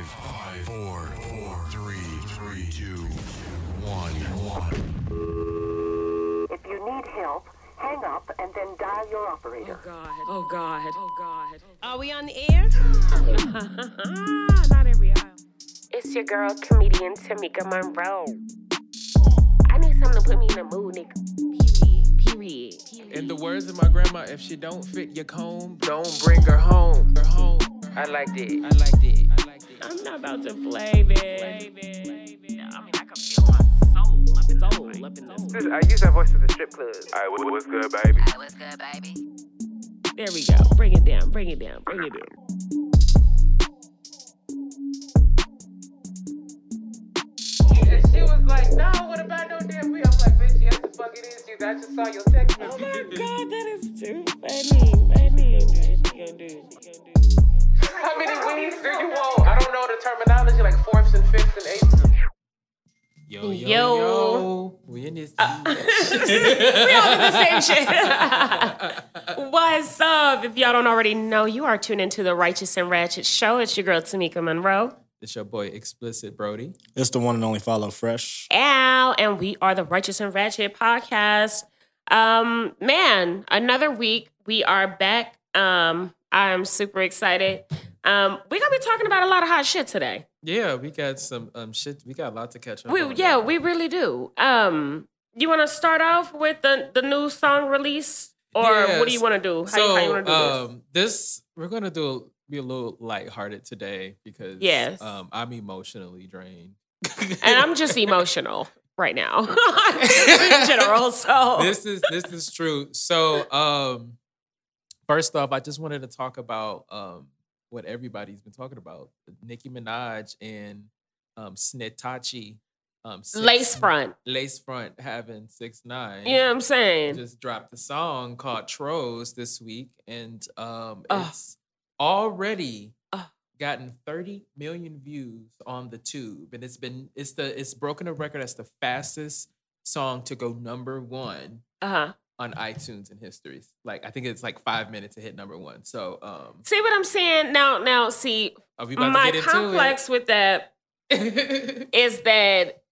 Five, five, four, four, three, three, two, one, one. If you need help, hang up and then dial your operator. Oh God. Oh God. Oh God. Are we on the air? Not every aisle. It's your girl, comedian Tamika Monroe. I need something to put me in the mood, nigga. Period. Period. In the words of my grandma, if she don't fit your comb, don't bring her home. Her home. I like that. I like that. I like that. I'm not about to play, man. I mean, I can feel my soul up in the Soul up. I use that voice to the strip club. All right, what's good, baby? Hey, what's good, baby? There we go. Bring it down. Bring it down. Bring it down. And she was like, no, what about no damn me? I'm like, bitch, yes, the fuck it is you. I just saw your text Oh my God, that is too funny. Funny. She gonna do it. She gonna do it. How many weeds do you want? I don't know the terminology, like fourths and fifths and eighths. Yo, yo, Yo. yo. We in this. we all in the same shit. What's up? If y'all don't already know, you are tuned into the Righteous and Ratchet Show. It's your girl Tamika Monroe. it's your boy, Explicit Brody. It's the one and only follow fresh. Ow, and we are the Righteous and Ratchet podcast. Um, man, another week. We are back. Um, I'm super excited. Um, we're gonna be talking about a lot of hot shit today. Yeah, we got some um shit. We got a lot to catch up We on. yeah, we really do. Um, you want to start off with the the new song release, or what do you want to do? How, so you, how you want to do this? um, this we're gonna do be a little lighthearted today because Yes. um, I'm emotionally drained. And I'm just emotional right now, in general. So this is this is true. So um, first off, I just wanted to talk about um what everybody's been talking about: Nicki Minaj and um Snitachi. Um, six- lace front. lace front having six nine. You know what I'm saying? just dropped a song called Trolls this week, and um, Ugh. it's already Ugh. gotten 30 million views on the tube, and it's been it's the it's broken a record as the fastest song to go number one Uh huh. On iTunes in histories. Like I think it's like five minutes to hit number one. So um, See what I'm saying? Now, now, see, are we about my to get into complex with that is that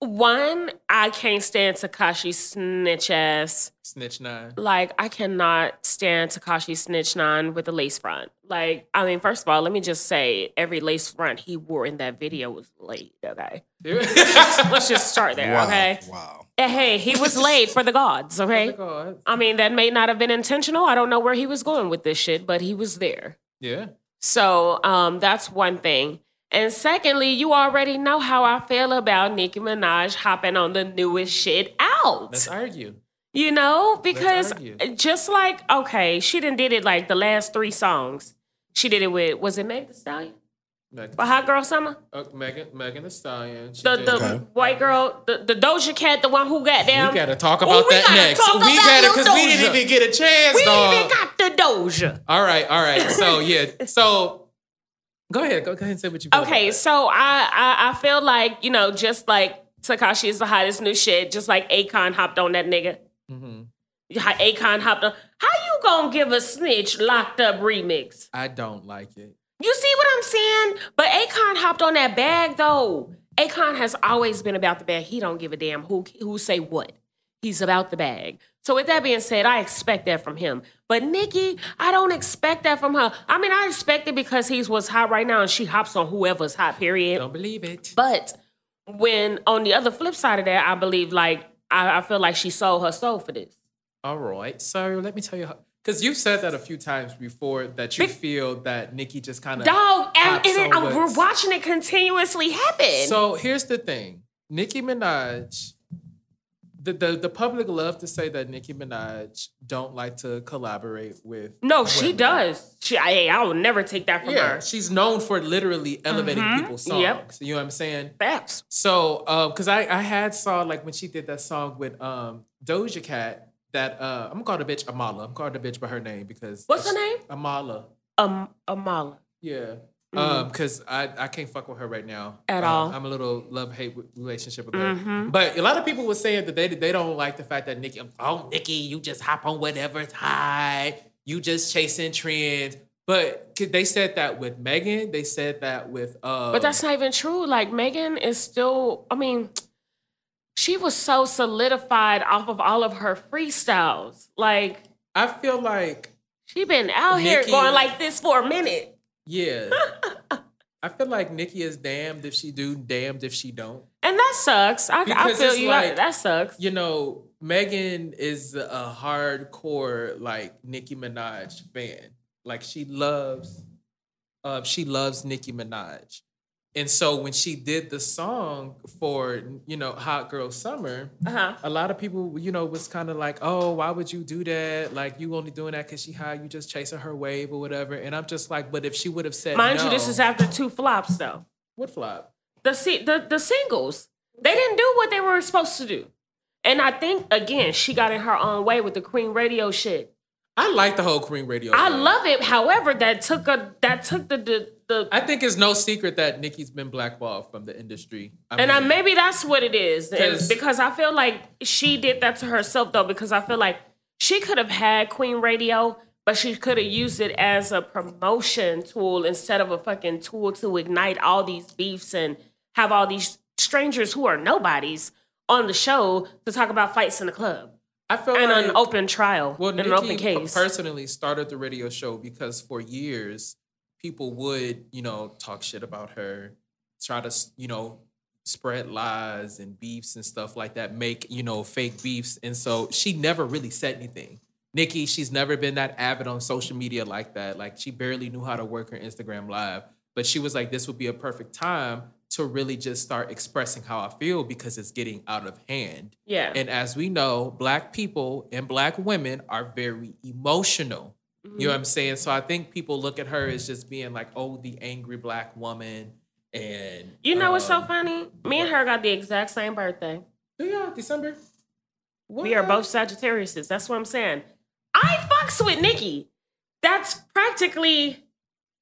one, I can't stand Tekashi snitch ass. Snitch nine. Like, I cannot stand Tekashi snitch nine with a lace front. Like, I mean, first of all, let me just say, every lace front he wore in that video was late, Okay, let's just start there. wow. Okay, Wow. Hey, he was laid for the gods. Okay, God. I mean, that may not have been intentional. I don't know where he was going with this shit, but he was there. Yeah. So um, that's one thing. And secondly, you already know how I feel about Nicki Minaj hopping on the newest shit out. Let's argue. you know, because just like okay, she didn't did it like the last three songs. She did it with was it Meg The Stallion? Megan, For Hot Girl Summer? uh, Megan, Megan Thee Stallion. She The did- the Okay. white girl, the, the Doja Cat, the one who got down. We gotta talk about we that gotta next. talk we about gotta Lil because we didn't Doja. even get a chance, we dog. even got the Doja. all right, all right. So yeah, so go ahead, go, go ahead and say what you. feel Okay, about so I, I I feel like you know, just like Tekashi is the hottest new shit, just like Akon hopped on that nigga. it. Mhm. How Akon hopped on. How you gonna give a snitch locked up remix? I don't like it. You see what I'm saying? But Akon hopped on that bag though. Akon has always been about the bag. He don't give a damn who who say what. He's about the bag. So with that being said, I expect that from him. But Nicki, I don't expect that from her. I mean, I expect it because he's what's hot right now, and she hops on whoever's hot. Period. Don't believe it. But when on the other flip side of that, I believe like I, I feel like she sold her soul for this. All right. So let me tell you, because you've said that a few times before that you feel that Nicki just kind of Dog, and, and it- uh, we're watching it continuously happen. So here's the thing: Nicki Minaj. The, the the public love to say that Nicki Minaj don't like to collaborate with. no, she does. She, I, I will never take that from Yeah, her. she's known for literally elevating mm-hmm. people's songs. Yep. You know what I'm saying? Facts. So, uh, because I, I had saw like when she did that song with um Doja Cat, that uh I'm gonna call the bitch Amala. I'm calling the bitch by her name because What's her name? Amala. Um, Amala. Yeah. Um, because I, I can't fuck with her right now Mm-hmm. At Um, all. I'm a little love hate relationship with her. Mhm. But a lot of people were saying that they they don't like the fact that Nicki, oh Nicki, you just hop on whatever's high, you just chasing trends. But they said that with Megan. They said that with. Uh, But that's not even true. Like Megan is still, I mean, she was so solidified off of all of her freestyles. Like I feel like she been out here going like this for a minute. yeah. I feel like Nicki is damned if she do, damned if she don't. And that sucks. I, I feel you. like- that sucks. You know, Megan is a hardcore like Nicki Minaj fan. Like she loves, uh, she loves Nicki Minaj, and so when she did the song for you know Hot Girl Summer, Uh-huh. a lot of people you know was kind of like, oh, why would you do that? Like you only doing that because she high, you just chasing her wave or whatever. And I'm just like, but if she would have said, Mind no, you, this is after two flops though. what flop? The the the singles. They didn't do what they were supposed to do. And I think again, she got in her own way with the Queen Radio shit. I like the whole Queen Radio. I love it. However, that took a that took the the, the I think it's no secret that Nicki's been blackballed from the industry. I and I, maybe that's what it is. Because I feel like she did that to herself though, because I feel like she could have had Queen Radio, but she could have used it as a promotion tool instead of a fucking tool to ignite all these beefs and have all these strangers who are nobodies on the show to talk about fights in the club I feel and like an open trial well, Nicki an open case. personally started the radio show because for years people would you know talk shit about her, try to you know spread lies and beefs and stuff like that, make you know fake beefs, and so she never really said anything. Nicki, she's never been that avid on social media like that. Like she barely knew how to work her Instagram live, but she was like, this would be a perfect time to really just start expressing how I feel because it's getting out of hand. yeah. And as we know, black people and black women are very emotional. You Mm-hmm. know what I'm saying? So I think people look at her as just being like, oh, the angry black woman. And you know what's so um, funny? Me and her got the exact same birthday. Yeah, December. We are both Sagittariuses. That's what I'm saying. I fucks with Nicki. That's practically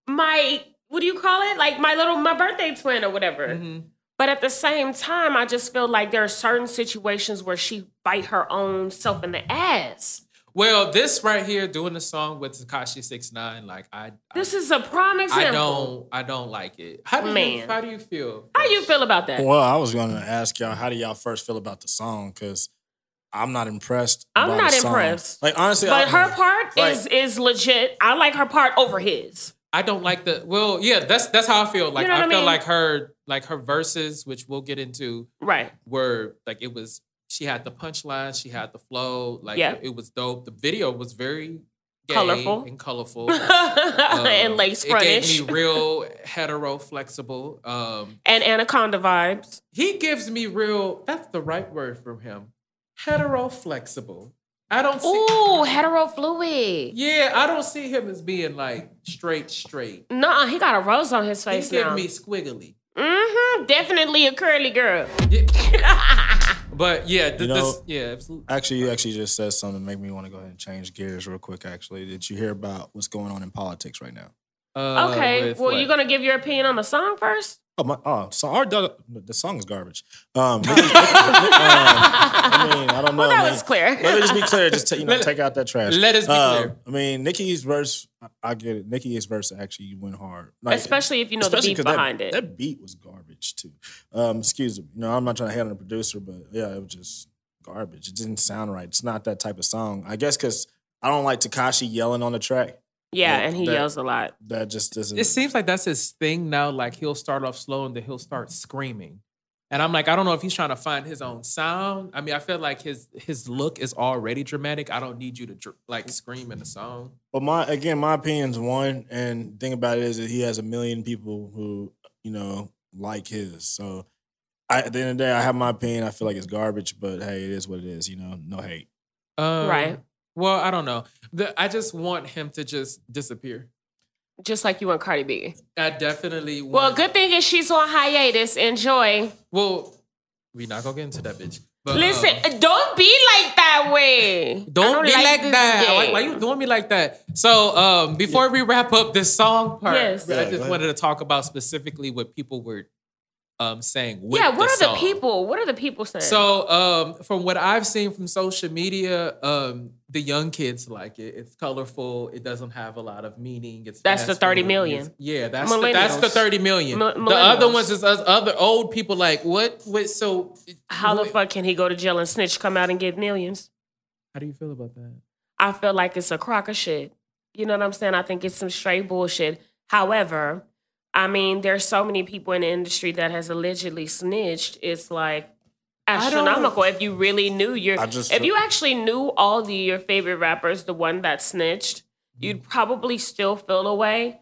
my what do you call it? Like my little my birthday twin or whatever. Mhm. But at the same time, I just feel like there are certain situations where she bite her own self in the ass. Well, this right here, doing the song with Tekashi Six Nine, like I, This is a prime I, example. I don't, I don't like it. How do you, Man. how do you feel? How you feel about that? Well, I was going to ask y'all, how do y'all first feel about the song? Because I'm not impressed. I'm not impressed. Like honestly, but I, her part like- is is legit. I like her part over his. I don't like the well, yeah, that's that's how I feel. Like know what I I feel mean? like her like her verses, which we'll get into, Right. were like it was she had the punchline, she had the flow, like Yeah. it, it was dope. The video was very gay Colorful. and colorful. and Um, lace It frontish. gave me real hetero flexible. Um and anaconda vibes. he gives me real that's the right word from him. Hetero flexible. I don't see Ooh, hetero fluid. Yeah, I don't see him as being like straight straight. No, he got a rose on his He face give now. me squiggly. mm-hmm, definitely a curly girl. But yeah, th- You know- this, yeah, absolutely. actually, you actually just said something to make me want to go ahead and change gears real quick. Actually, did you hear about what's going on in politics right now? Uh, okay, well, what? you gonna give your opinion on the song first? Oh, my, oh, so our the, the song is garbage. Um, um, I mean, I don't know. Well, that man. was clear. Let me just be clear. Just ta- you know, Let- take out that trash. let us be Um, clear. I mean, Nicki's verse. I- get it. Nicki's verse actually went hard, Like, Especially if you know the beat 'cause that- behind it. That beat was garbage too. Um, excuse me. You know, I'm not trying to hate on the producer, but yeah, it was just garbage. It didn't sound right. It's not that type of song. I guess because I don't like Tekashi yelling on the track. Yeah, that- and he that- yells a lot. That just doesn't. It seems like that's his thing now. Like he'll start off slow and then he'll start screaming. And I'm like, I don't know if he's trying to find his own sound. I mean, I feel like his his look is already dramatic. I don't need you to dr- like scream in the song. But my again, my opinion's one, and the thing about it is that he has a million people who you know like his. So I, at the end of the day, I have my opinion. I feel like it's garbage, but hey, it is what it is. You know, no hate. Um, Right. Well, I don't know. The, I just want him to just disappear. Just like you and Cardi B. I definitely want. Well, good thing is she's on hiatus. Enjoy. Well, we not gonna get into that bitch. But, Listen, um, don't be like that way. I Don't, be like, this that. Why, why you doing me like that? So, um, before we wrap up this song part, Yes. I just go ahead. wanted to talk about specifically what people were um, saying. Yeah, what the are the people? What are the people saying? So, um, from what I've seen from social media, um, the young kids like it. It's colorful. It doesn't have a lot of meaning. It's That's the 30 food. million. It's- yeah, that's the, that's the thirty million. Mi- the other ones is us other old people. Like what? What? So how the fuck can he go to jail and snitch, come out and get millions? How do you feel about that? I feel like it's a crock of shit. You know what I'm saying? I think it's some straight bullshit. However, I mean, there's so many people in the industry that has allegedly snitched. It's like astronomical. If you really knew your, I just if you actually knew all the your favorite rappers, the one that snitched, Mm-hmm. you'd probably still feel away.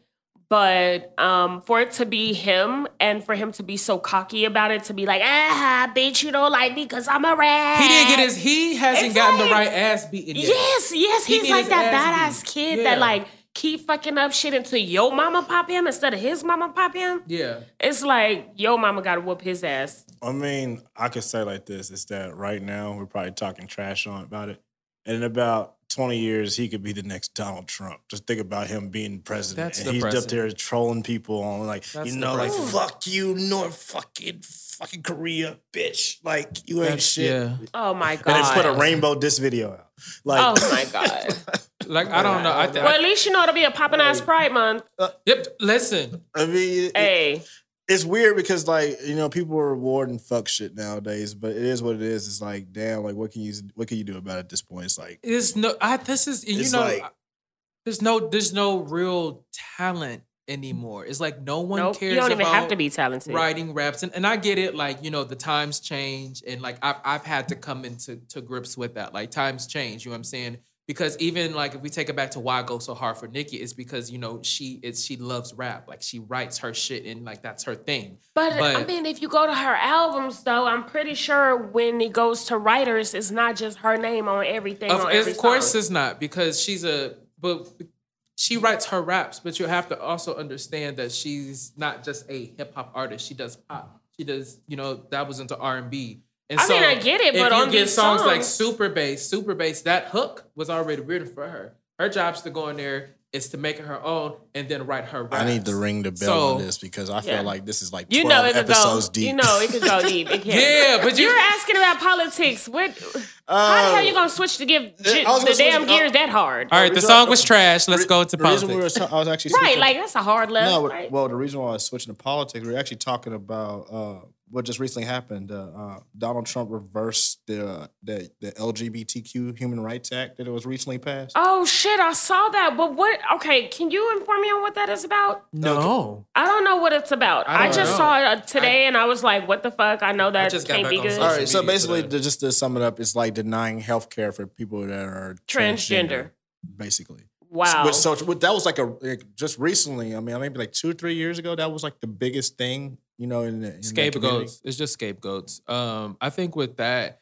But um, for it to be him and for him to be so cocky about it, to be like, ah, bitch, you don't like me because I'm a rat. He didn't get his. He hasn't It's gotten the right ass beaten yet. Yes, yes, He he's need like that badass beat. kid Yeah. that like keep fucking up shit until yo mama pop him instead of his mama pop him. Yeah. It's like yo mama gotta whoop his ass. I mean, I could say like this: is that right now we're probably talking trash on about it, and in about twenty years he could be the next Donald Trump. Just think about him being president, That's and he's up there trolling people on like, That's you know, like fuck you, North fucking fucking Korea, bitch. Like you ain't That's- shit. Yeah. Oh my god. And they put a rainbow disc video out. Like, oh my god. Like I don't know. I, th- well, at least you know it'll be a popping ass Pride Month. Uh, yep. Listen. I mean, it- Hey, it's weird because like you know people are rewarding fuck shit nowadays, but it is what it is. It's like damn, like what can you what can you do about it at this point? It's like There's no. I. This is. You know. like- there's no. There's no real talent anymore. It's like no one nope. cares. You don't even have to be talented. writing raps and, and I get it like you know the times change and like I've, I've had to come into to grips with that like times change you know what I'm saying because even like if we take it back to why I go so hard for Nicki it's because you know she it's she loves rap like she writes her shit and like that's her thing But, I mean, if you go to her albums, though, I'm pretty sure when it goes to writers, it's not just her name on everything. of, on every course song. it's not because she's a but she writes her raps but you have to also understand that she's not just a hip hop artist. She does pop. She does you know that was into R&B and I mean, I get it, if but you on get these songs, like super bass super bass that hook was already written for her. Her job's to go in there is to make it her own and then write her raps. I need to ring the bell So- on this because I feel Yeah. like this is like You twelve know it could episodes go. deep. You know it could go deep. It can. Yeah, but you- you're asking about politics. What? how the Uh, hell you gonna switch to give j- I was the switch- damn uh, gears that hard? all right the song was trash let's go to the politics we were, I was actually right, like that's a hard left. no, right? well, the reason why I was switching to politics, we are actually talking about uh, what just recently happened. Uh, uh, Donald Trump reversed the, uh, the the LGBTQ Human Rights Act that it was recently passed. oh shit, I saw that. But what? Okay, can you inform me on what that is about? no I don't know what it's about. I I, just know. saw it uh, today, and I was like, "What the fuck?" I know that just can't be good. All right, so basically, to, just to sum it up, it's like denying health care for people that are transgender, Transgender. basically. Wow. Which, so which- that was like a like, just recently. I mean, maybe like two or three years ago. That was like the biggest thing, you know, in the in the scapegoats. It's just scapegoats. Um, I think with that,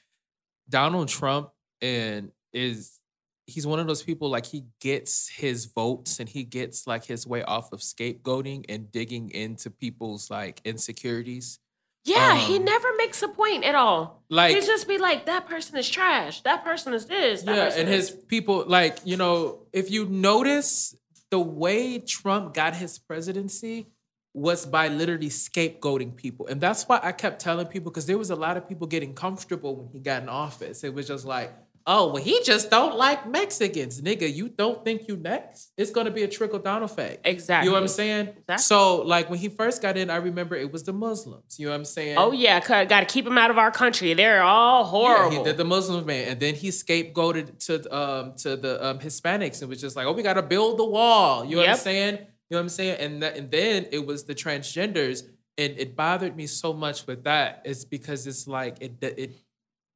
Donald Trump and is he's one of those people like he gets his votes and he gets like his way off of scapegoating and digging into people's like insecurities. Yeah, he um, never makes a point at all. Like- he just be like, "That person is trash. That person is this." That Yeah, and is- his people like you know if you notice the way Trump got his presidency was by literally scapegoating people. And that's why I kept telling people because there was a lot of people getting comfortable when he got in office. It was just like, oh, well, he just don't like Mexicans. Nigga, you don't think you next? It's gonna be a trickle down effect. Exactly. You know what I'm saying? Exactly. So like when he first got in, I remember it was the Muslims. You know what I'm saying? Oh yeah, got to keep them out of our country. They're all Yeah, horrible. he did the Muslim man, and then he scapegoated to um to the um, Hispanics and was just like, "Oh, we got to build the wall." You know what I'm saying? You know what I'm saying? And that, and then it was the transgenders, and it bothered me so much with that is because it's like it it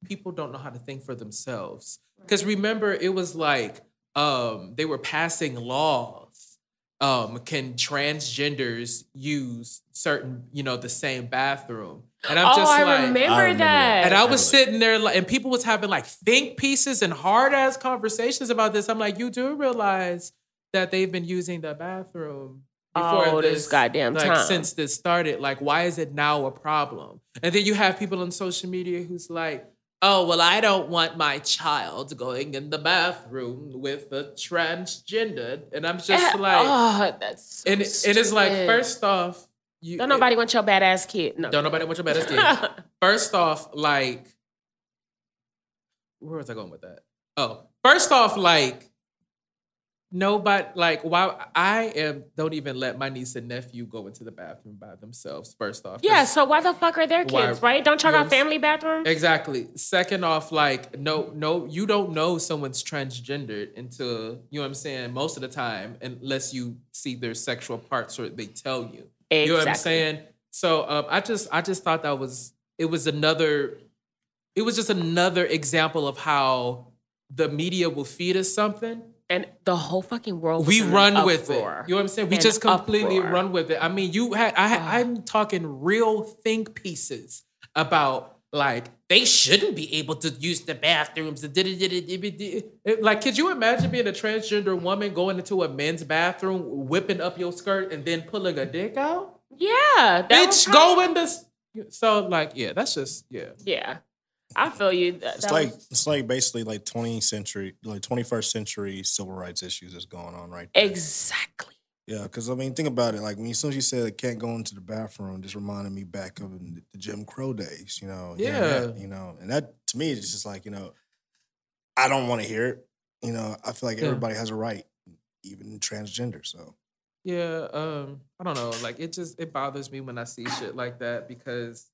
people don't know how to think for themselves. Because remember, it was like um they were passing laws. Um, can transgenders use certain, you know, the same bathroom? And I'm oh, just I like, remember, I remember that. and I was sitting there, like, and people was having like think pieces and hard ass conversations about this. I'm like, you do realize that they've been using the bathroom before Oh, this goddamn like, time. since this started. Like, why is it now a problem? And then you have people on social media who's like, oh, well, I don't want my child going in the bathroom with a transgender, and I'm just Eh, like, oh, that's so and it- it is like first off you, Don't nobody want your badass kid. No. don't nobody want your badass kid. First off, like, where was I going with that? Oh, first off, like, nobody, like, why I am don't even let my niece and nephew go into the bathroom by themselves. First off, yeah, so why the fuck are their Why- kids, right? Don't y'all got family bathrooms? Exactly. Second off, like no, no, you don't know someone's transgendered until you know what I'm saying. Most of the time, unless you see their sexual parts or they tell you. You know what I'm saying? So um, I just, I just thought that was it was another, it was just another example of how the media will feed us something. And the whole fucking world. We run with it. You know what I'm saying? We An just completely uproar. run with it. I mean, you had I Ah. I'm talking real think pieces about like they shouldn't be able to use the bathrooms. Like, could you imagine being a transgender woman going into a men's bathroom, whipping up your skirt, and then pulling a dick out? Yeah. Bitch, probably- go in this. So, like, yeah, that's just yeah. Yeah. I feel you. That, It's that like was- it's like basically like 20th century, like 21st century civil rights issues that's going on right there. exactly. Yeah, because I mean, think about it. Like when as soon as you said it can't go into the bathroom, just reminded me back of the Jim Crow days. You know, Yeah. that, you know, and that to me is just like you know, I don't want to hear it. You know, I feel like Yeah. everybody has a right, even transgender. So Yeah, um, I don't know. Like it just it bothers me when I see shit like that because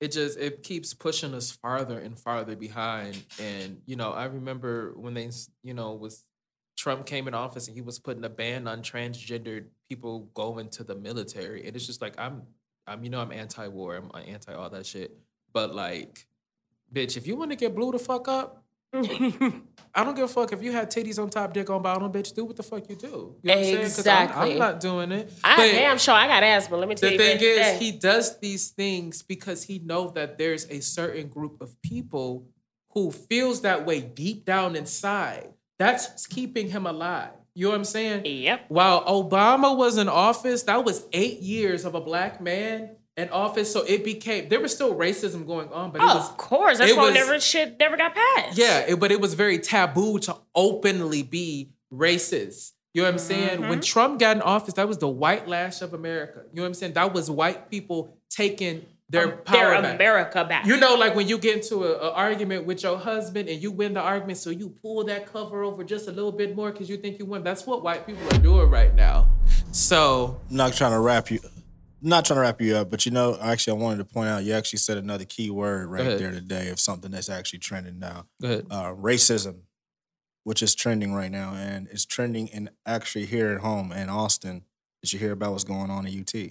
it just it keeps pushing us farther and farther behind. And you know, I remember when they you know was Trump came in office and he was putting a ban on transgendered people going to the military. And it's just like I'm I'm you know I'm anti-war, I'm anti all that shit. But like, bitch, if you want to get blew the fuck up, I don't give a fuck if you had titties on top, dick on bottom, bitch. Do what the fuck you do. You know what I'm I'm- not doing it. I But damn sure I got ass, but let me tell the you. thing is, he does these things because he knows that there's a certain group of people who feels that way deep down inside. That's keeping him alive. You know what I'm saying? Yep. While Obama was in office, that was eight years of a black man in office. So it became there was still racism going on, but it Oh, was of course. That's it why was- never shit never got passed. yeah, it- but it was very taboo to openly be racist. You know what I'm saying? When mm-hmm. Trump got in office, that was the white lash of America. You know what I'm saying? That was white people taking their power Their back. America back. You know, like when you get into an argument with your husband and you win the argument, so you pull that cover over just a little bit more because you think you won. That's what white people are doing right now. So I'm not trying to wrap you, not trying to wrap you up, but you know, actually, I wanted to point out you actually said another key word right there today of something that's actually trending now. go ahead. uh, racism, which is trending right now, and it's trending in actually here at home in Austin. Did you hear about what's going on at UT?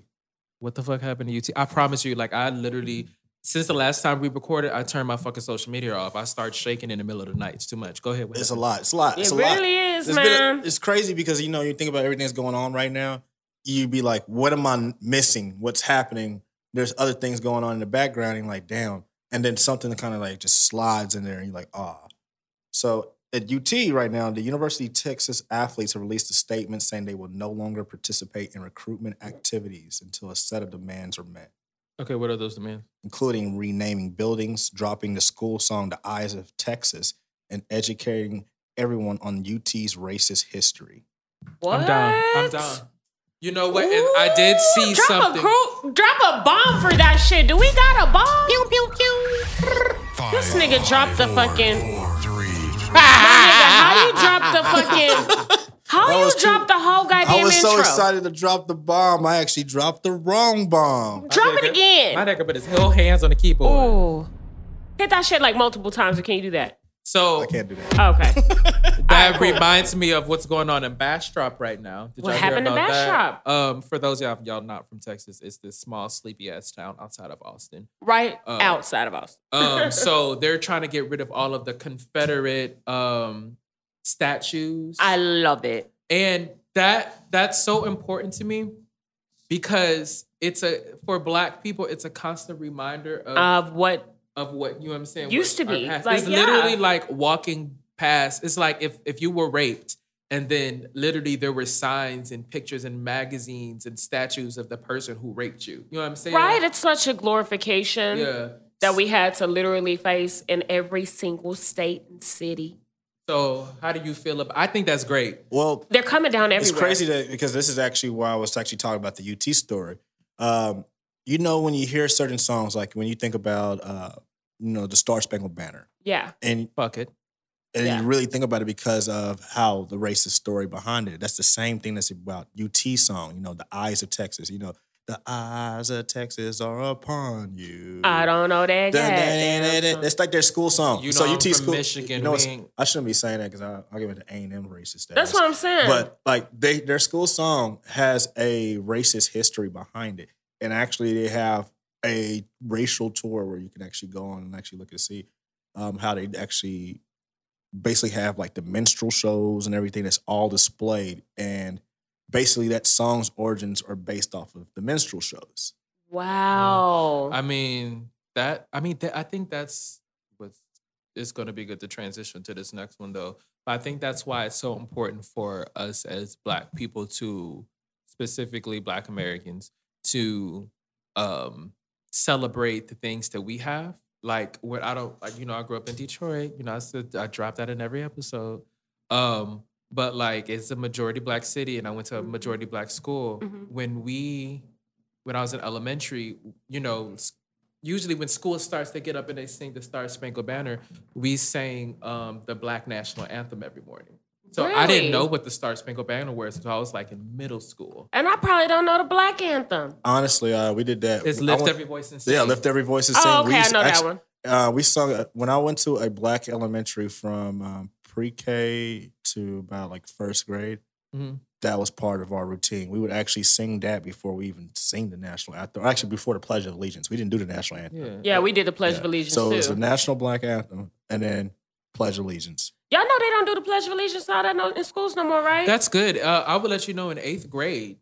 What the fuck happened to UT? I promise you, like I literally since the last time we recorded, I turned my fucking social media off. I start shaking in the middle of the night. It's too much. Go ahead. what It's a lot. It's a lot. It It's a lot. really is, It's been a- man. it's crazy because you know you think about everything that's going on right now. You'd be like, "What am I missing? What's happening?" There's other things going on in the background. And like, "Damn!" And then something kind of like just slides in there, and you're like, "Ah." So at UT right now, the University of Texas athletes have released a statement saying they will no longer participate in recruitment activities until a set of demands are met, Okay, what are those demands? including renaming buildings, dropping the school song "The Eyes of Texas," and educating everyone on UT's racist history. what? I'm down. I'm down. You know what? And I did see drop something. A cru- drop a bomb for that shit. Do we got a bomb? Pew pew pew. Five, This nigga dropped the four, fucking- four, three, two, My nigga, how you drop the fucking? How you was too- drop the whole goddamn I was so intro? excited to drop the bomb. I actually dropped the wrong bomb. Drop it again. My again. nigga put his whole hands on the keyboard. Ooh. Hit that shit like multiple times. Or can you do that? So I can't do that. Okay. that reminds me of what's going on in Bastrop right now. Did What y'all hear happened to about that? Bastrop? Um, for those of y'all not from Texas, it's this small, sleepy ass town outside of Austin. right Uh, outside of us. Um, so they're trying to get rid of all of the Confederate um statues. I love it. and that that's so important to me because it's a for black people it's a constant reminder of Of what? Of what you know what I'm saying Used to be. past- Like, it's literally like walking past it's like if if you were raped and then literally there were signs and pictures and magazines and statues of the person who raped you you know what I'm saying Right. It's such a glorification yeah that we had to literally face in every single state and city. so how do you feel about I think that's great Well, They're coming down everywhere. it's crazy that because this is actually why I was actually talking about the UT story. Um, you know, when you hear certain songs, like when you think about, uh, you know, the Star Spangled Banner, Yeah. and Fuck it. and Yeah. you really think about it because of how the racist story behind it. That's the same thing that's about UT song. You know, the eyes of Texas. You know, the eyes of Texas are upon you. I don't know that. Goddamn dun, dun. It's like their school song. You so know UT I'm from school. Michigan, You know, what's- we ain't- I shouldn't be saying that because I'll give it to A and M racist status. That's what I'm saying. But like they their school song has a racist history behind it. And actually they have a racial tour where you can actually go on and actually look and see um, how they actually basically have like the minstrel shows and everything that's all displayed. And basically that song's origins are based off of the minstrel shows. wow. I mean that. I mean, that, I think that's what's. It's going to be good to transition to this next one though. But I think that's why it's so important for us as Black people to, specifically Black Americans, to um, celebrate the things that we have. Like what I don't like, you know, I grew up in Detroit. You know, I said I dropped that in every episode. Um, but like it's a majority black city, and I went to a majority black school. Mhm. When we, when I was in elementary, you know, usually when school starts, they get up and they sing the Star Spangled Banner. We sang um, the Black National Anthem every morning. So I didn't know what the Star Spangled Banner was until I was like in middle school. and I probably don't know the black anthem. Honestly, uh, we did that. It's lift went- every voice and sing. Yeah, lift every voice and sing. Oh, We okay, I used- know that one. Uh, we sung uh, when I went to a black elementary from um, pre-K to about like first grade. Mhm. That was part of our routine. We would actually sing that before we even sing the national anthem. Actually, before the Pledge of Allegiance, we didn't do the national anthem. Yeah. Yeah, we did the Pledge of Allegiance So it was the national black anthem and then Pledge of Allegiance. Y'all know they don't do the Pledge of Allegiance all that no, in schools no more, right? That's good. Uh, I will let you know in eighth grade.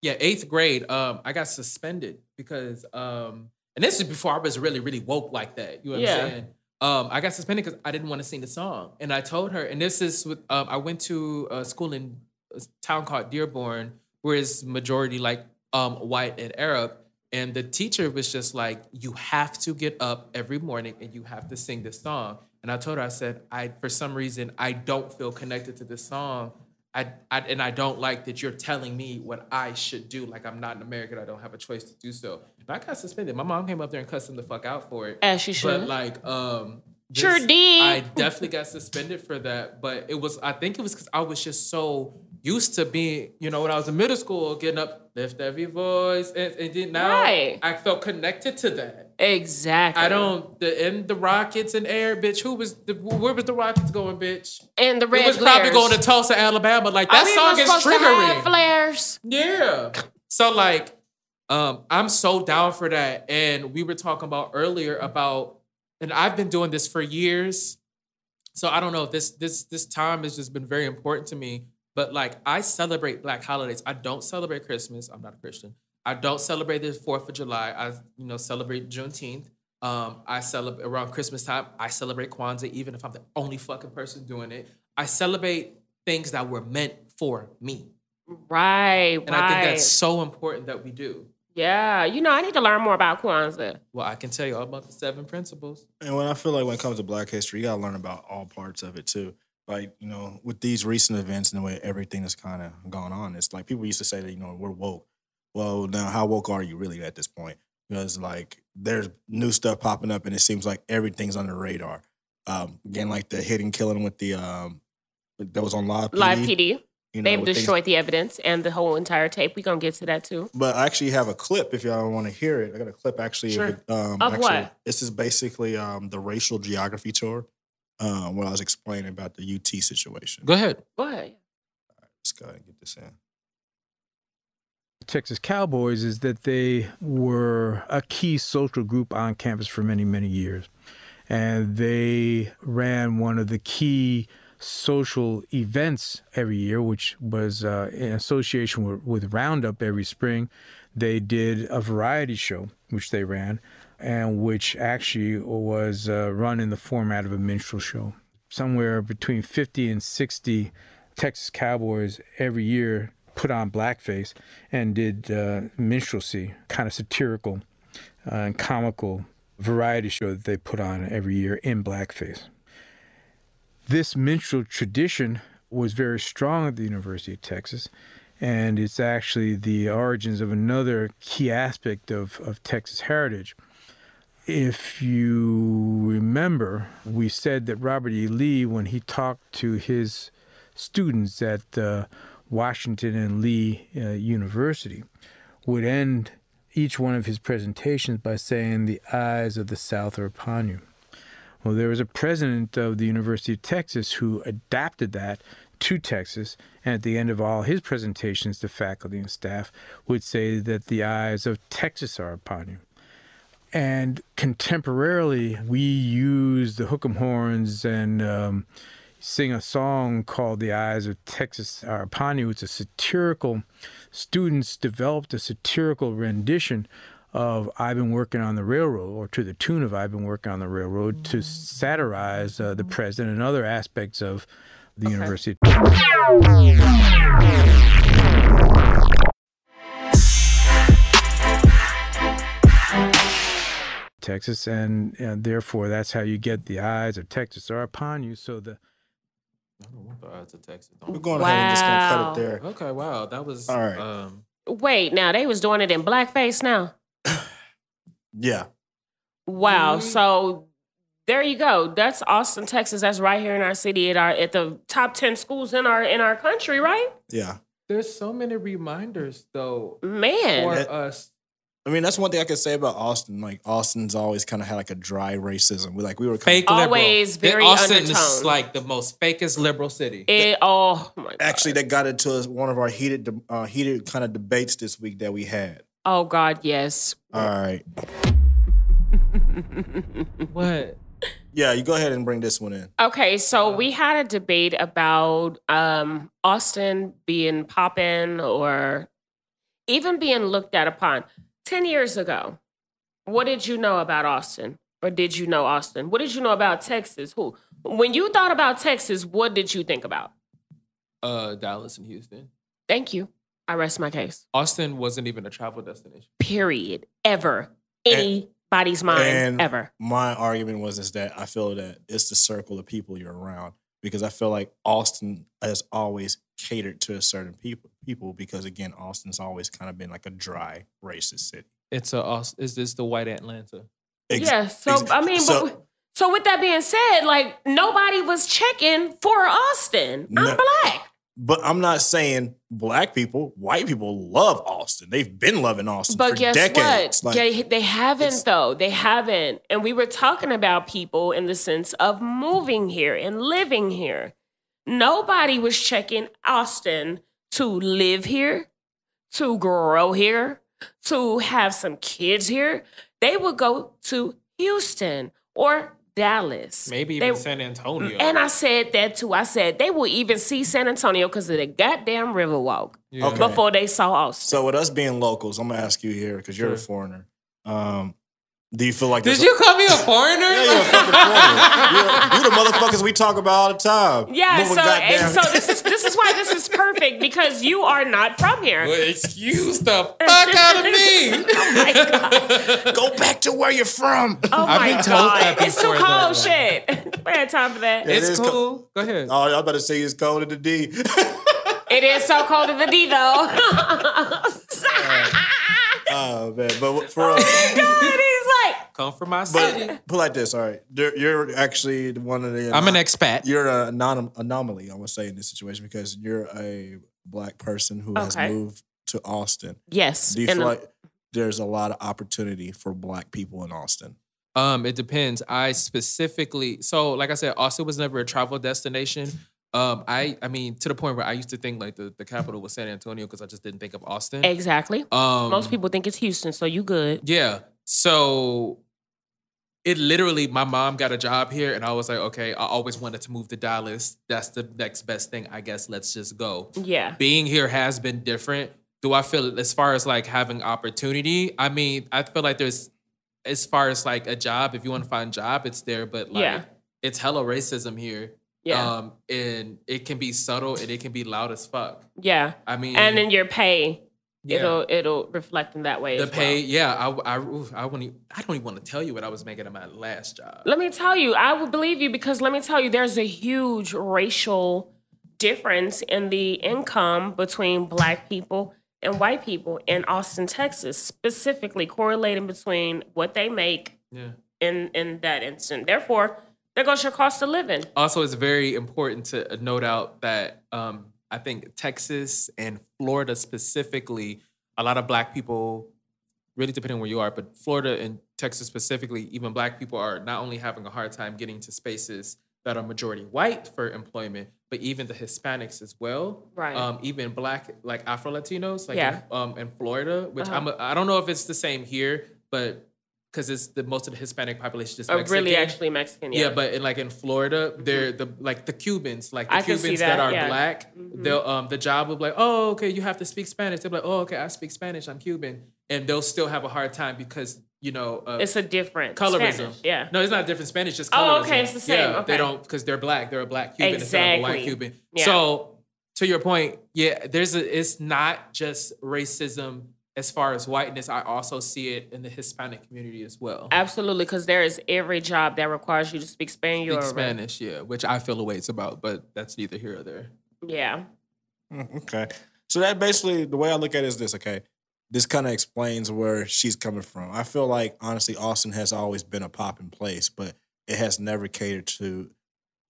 Yeah, eighth grade. Um, I got suspended because um, and this is before I was really, really woke like that. You know what Yeah. I'm saying? Um, I got suspended because I didn't want to sing the song, and I told her. And this is with um, I went to a school in a town called Dearborn, where it's majority like um white and Arab. And the teacher was just like, "You have to get up every morning and you have to sing this song." And I told her, I said, "I for some reason I don't feel connected to this song. I, I and I don't like that you're telling me what I should do. Like I'm not an American. I don't have a choice to do so." And I got suspended. My mom came up there and cussed him the fuck out for it. As she should. But like, um, Sure this- did. I definitely got suspended for that. But it was, I think it was because I was just so used to being, you know, when I was in middle school, getting up, lift every voice, and, and then now Right. I felt connected to that. Exactly. I don't the in the Rockets and air, bitch. Who was the where was the Rockets going, bitch? And the red it was probably going to Tulsa, Alabama. Like that song is supposed to have triggering. flares. Yeah. So like, um, I'm so down for that. And we were talking about earlier about, and I've been doing this for years. So I don't know if this this this time has just been very important to me. But like I celebrate black holidays. I don't celebrate Christmas. I'm not a Christian. I don't celebrate the Fourth of July. I you know celebrate Juneteenth. Um, I celebrate around Christmas time. I celebrate Kwanzaa, even if I'm the only fucking person doing it. I celebrate things that were meant for me. Right, And right. I think that's so important that we do. yeah, you know, I need to learn more about Kwanzaa. Well, I can tell you all about the seven principles. And when I feel like when it comes to Black history, you gotta learn about all parts of it too. Like you know, with these recent events and the way everything has kind of gone on, it's like people used to say that you know we're woke. Well, now how woke are you really at this point? Because like there's new stuff popping up, and it seems like everything's on the radar. Um, again, like the hidden killing with the um that was on live PD. Live PD. You know, They've with things- destroyed the evidence and the whole entire tape. We're going to get to that too. But I actually have a clip if y'all want to hear it. I got a clip actually Sure. of it. Um, Of actually, what? This is basically um, the racial geography tour. Um, when I was explaining about the UT situation. Go ahead. Go ahead. All right, Let's go ahead and get this in. Texas Cowboys is that they were a key social group on campus for many, many years. And they ran one of the key social events every year, which was uh, in association with, with Roundup every spring. They did a variety show, which they ran, and which actually was uh, run in the format of a minstrel show. Somewhere between 50 and 60 Texas Cowboys every year put on blackface and did uh, minstrelsy, kind of satirical uh, and comical variety show that they put on every year in blackface. This minstrel tradition was very strong at the University of Texas, and it's actually the origins of another key aspect of, of Texas heritage. If you remember, we said that Robert E. Lee, when he talked to his students at uh, Washington and Lee uh, University, would end each one of his presentations by saying, The eyes of the South are upon you. Well, there was a president of the University of Texas who adapted that to Texas, and at the end of all his presentations to faculty and staff, would say that the eyes of Texas are upon you. And contemporarily, we use the hook'em horns and um, sing a song called "The Eyes of Texas Are Upon You." It's a satirical. Students developed a satirical rendition of "I've been working on the railroad," or to the tune of "I've been working on the railroad," to satirize uh, the president and other aspects of the university. Texas, and, and therefore that's how you get the eyes of Texas are upon you. So the I don't want the odds of Texas. We're Don't. going ahead and just gonna cut it there. Okay, wow, that was All right. Um, Wait, now they was doing it in blackface now. Yeah. Wow. Mhm. So there you go. That's Austin, Texas. That's right here in our city at our at the top ten schools in our in our country, right? Yeah. there's so many reminders though Man. for It- us. I mean, that's one thing I could say about Austin. Like Austin's always kind of had like a dry racism. We like we were kind Fake Always liberal. very Austin is like the most fakest liberal city. It oh my God. Actually, that got into one of our heated, uh, heated kind of debates this week that we had. Oh God, yes. All right. what? Yeah, you go ahead and bring this one in. Okay, so we had a debate about um Austin being popping or even being looked at upon. Ten years ago, what did you know about Austin? Or did you know Austin? What did you know about Texas? Who when you thought about Texas, what did you think about? Uh, Dallas and Houston. Thank you. I rest my case. Austin wasn't even a travel destination. Period. Ever. Anybody's mind. and- ever. My argument was is that I feel that it's the circle of people you're around because I feel like Austin has always catered to a certain people people because again, Austin's always kind of been like a dry racist city. It's a. Is this the white Atlanta? Ex- yeah. So ex- I mean, so- but so with that being said, like nobody was checking for Austin. I'm No. black. But I'm not saying black people, white people love Austin. They've been loving Austin But for guess decades. what? Like, they, they haven't though. They haven't. And we were talking about people in the sense of moving here and living here. Nobody was checking Austin to live here, to grow here, to have some kids here. They would go to Houston or Dallas. Maybe They- even San Antonio. And I said that too. I said they will even see San Antonio because of the goddamn Riverwalk Yeah. Okay. before they saw Austin. so with us being locals, I'm gonna ask you here because you're a foreigner. Um, do you feel like that? Did there's you call me a foreigner? Yeah, you're a fucking foreigner. You're, you the motherfuckers we talk about all the time. Yeah, Moving so and so this is this is why this is perfect because you are not from here. Well, excuse the fuck out of me. Oh my god! Go back to where you're from. Oh I've my been told god! that It's too cold. though. Shit, we had time for that. Yeah. It it's is cool. co- Go ahead. Oh, I'm about to say it's cold in the D. It is so cold in the D though. oh man, but for uh, God, he's like, Come from my city. but put it like this, all right. You're, you're actually one of the. I'm an expat. You're an anom- anomaly, I would say, in this situation because you're a black person who has Okay. moved to Austin. yes. Do you and feel like there's a lot of opportunity for black people in Austin? Um, it depends. I specifically, so like I said, Austin was never a travel destination. Um, I, I mean, to the point where I used to think like the, the capital was San Antonio because I just didn't think of Austin. exactly. Um, Most people think it's Houston, so you good. Yeah. So it literally, my mom got a job here, and I was like, okay, I always wanted to move to Dallas. That's the next best thing, I guess. Let's just go. Yeah. Being here has been different. Do I feel as far as like having opportunity? I mean, I feel like there's, as far as like a job, if you want to find a job, it's there, but like Yeah. it's hella racism here. Yeah. Um, and it can be subtle and it can be loud as fuck. yeah. I mean, And in your pay, yeah. it'll it'll reflect in that way. the pay, well. yeah. I, I, oof, I wouldn't. even- I don't even want to tell you what I was making at my last job. Let me tell you, I will believe you because let me tell you, there's a huge racial difference in the income between black people and white people in Austin, Texas, specifically correlating between what they make Yeah. in in that instant. Therefore, there goes your cost of living. Also, it's very important to note out that um, I think Texas and Florida specifically, a lot of black people, really depending on where you are, but Florida and Texas specifically, even black people are not only having a hard time getting to spaces that are majority white for employment, but even the Hispanics as well. Right. Um, even black, like Afro Latinos, like Yeah. in, um, in Florida, which Uh-huh. I'm, a, I don't know if it's the same here, but because it's the most of the Hispanic population is Mexican. really actually Mexican. Yeah, Yeah, but in, like in Florida, they're the like the Cubans, like the I Cubans that, that, are yeah. black. They'll um the job will be like, oh, okay, you have to speak Spanish. They'll be like, oh, okay, I speak Spanish. I'm Cuban, and they'll still have a hard time because you know uh, it's a different colorism. Spanish, Yeah. no, it's not a different Spanish, just colorism. Oh, okay, it's the same, Yeah, okay. they don't because they're black. They're a black Cuban instead of a white Cuban. Yeah. So to your point, yeah, there's a. It's not just racism as far as whiteness. I also see it in the Hispanic community as well. Absolutely, because there is every job that requires you to speak Spanish. Speak Spanish, yeah, which I feel a ways about, but that's neither here or there. Yeah. Mm, Okay. So that basically the way I look at it is this, okay. This kind of explains where she's coming from. I feel like honestly, Austin has always been a popping place, but it has never catered to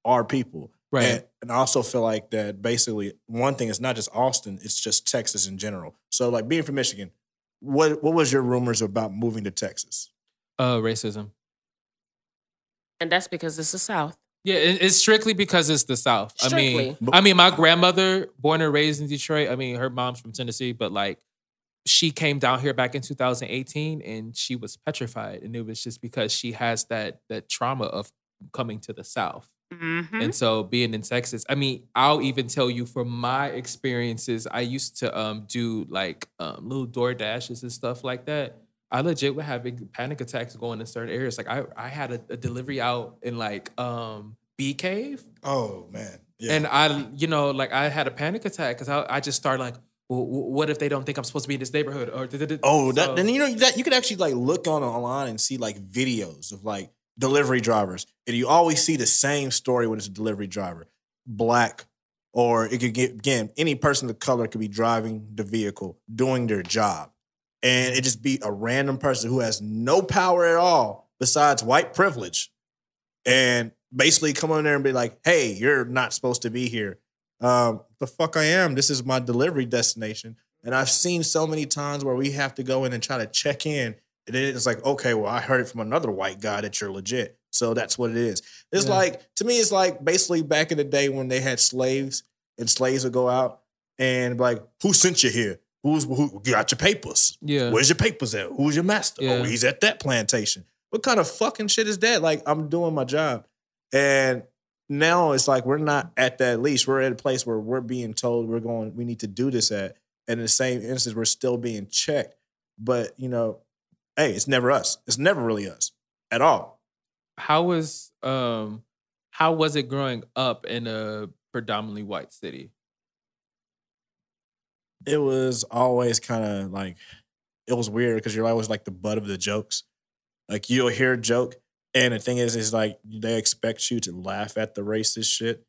our people. Right. And, and I also feel like that basically one thing is not just Austin, it's just Texas in general. So like being from Michigan, what what was your rumors about moving to Texas? Uh, racism. And that's because it's the South. Yeah, it- it's strictly because it's the South. I mean, Strictly. I mean, my grandmother, born and raised in Detroit. I mean, her mom's from Tennessee, but like, she came down here back in 2018, and she was petrified, and it was just because she has that that trauma of coming to the South. Mm-hmm. And so being in Texas, I mean, I'll even tell you from my experiences, I used to um do like um little door dashes and stuff like that. I legit would have big panic attacks going in certain areas. Like I I had a, a delivery out in like um Bee Cave. Oh man. Yeah. And I, you know, like I had a panic attack because I, I just started like, well, what if they don't think I'm supposed to be in this neighborhood? Or Oh, that So- then you know that you could actually like look on online and see like videos of like delivery drivers, and you always see the same story when it's a delivery driver, black, or it could get again any person of color could be driving the vehicle doing their job, and it just be a random person who has no power at all besides white privilege, and basically come on there and be like, "Hey, you're not supposed to be here." Um, the fuck I am. This is my delivery destination. And I've seen so many times where we have to go in and try to check in. And then it's like, okay, well, I heard it from another white guy that you're legit. So that's what it is. It's Yeah. like, to me, it's like basically back in the day when they had slaves and slaves would go out and be like, who sent you here? Who's who got your papers? Yeah. Where's your papers at? Who's your master? Oh, yeah. Oh, he's at that plantation. What kind of fucking shit is that? Like, I'm doing my job. And now it's like we're not at that leash. We're at a place where we're being told we're going, we need to do this at. And in the same instance, we're still being checked. But you know, hey, it's never us. It's never really us at all. how was um how was it growing up in a predominantly white city? It was always kind of like it was weird because you're always like the butt of the jokes. Like you'll hear a joke, and the thing is, is like they expect you to laugh at the racist shit,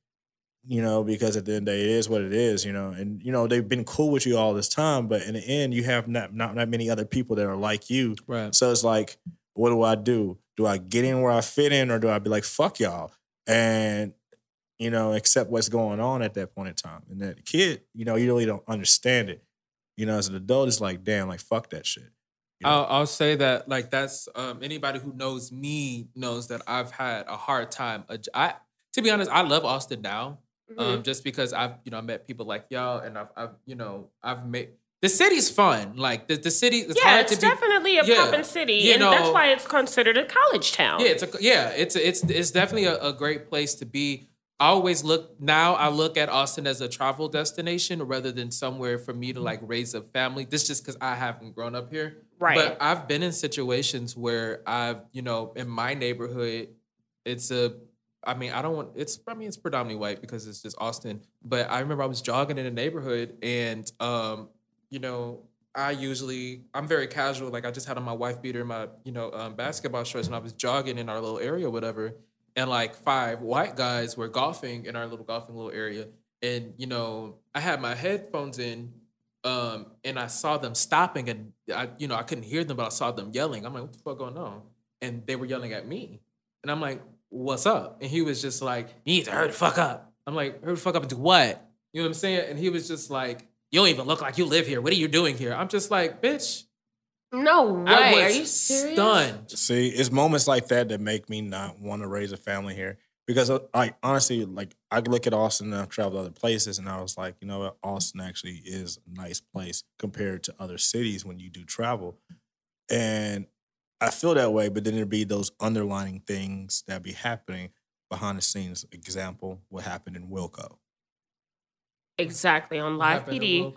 you know, because at the end of the day, it is what it is, you know. And you know they've been cool with you all this time, but in the end, you have not not that many other people that are like you. Right. So it's like, what do I do? Do I get in where I fit in, or do I be like, fuck y'all, and you know, accept what's going on at that point in time? And that kid, you know, you really don't understand it. You know, as an adult, it's like, damn, like fuck that shit. You know? I'll, I'll say that like that's um, anybody who knows me knows that I've had a hard time. I to be honest, I love Austin now, um, just because I've you know I met people like y'all, and I've, I've you know I've made the city's fun. Like the, the city, it's yeah, hard it's to be, definitely a yeah, poppin' city, you and that's why it's considered a college town. Yeah, it's a yeah, it's a, it's it's definitely a, a great place to be. I always look now. I look at Austin as a travel destination rather than somewhere for me to like raise a family. This just because I haven't grown up here, Right. But I've been in situations where I've you know in my neighborhood, it's a. I mean, I don't want. It's I mean, it's predominantly white because it's just Austin. But I remember I was jogging in a neighborhood, and um, you know, I usually I'm very casual. Like I just had on my wife beater, and my you know um, basketball shorts, and I was jogging in our little area, whatever. And like five white guys were golfing in our little golfing little area, and you know, I had my headphones in, um, and I saw them stopping, and I, you know, I couldn't hear them, but I saw them yelling. I'm like, what the fuck going on? And they were yelling at me, and I'm like, what's up? And he was just like, you need to hurry the fuck up. I'm like, hurry the fuck up and do what? You know what I'm saying? And he was just like, you don't even look like you live here. What are you doing here? I'm just like, bitch. No way. I was Are you serious? stunned. See, it's moments like that that make me not want to raise a family here. Because uh, I honestly, like, I look at Austin and I've traveled other places, and I was like, you know what, Austin actually is a nice place compared to other cities when you do travel. And I feel that way, but then there'd be those underlining things that be happening behind the scenes. Example, what happened in Wilco. Exactly on live PD.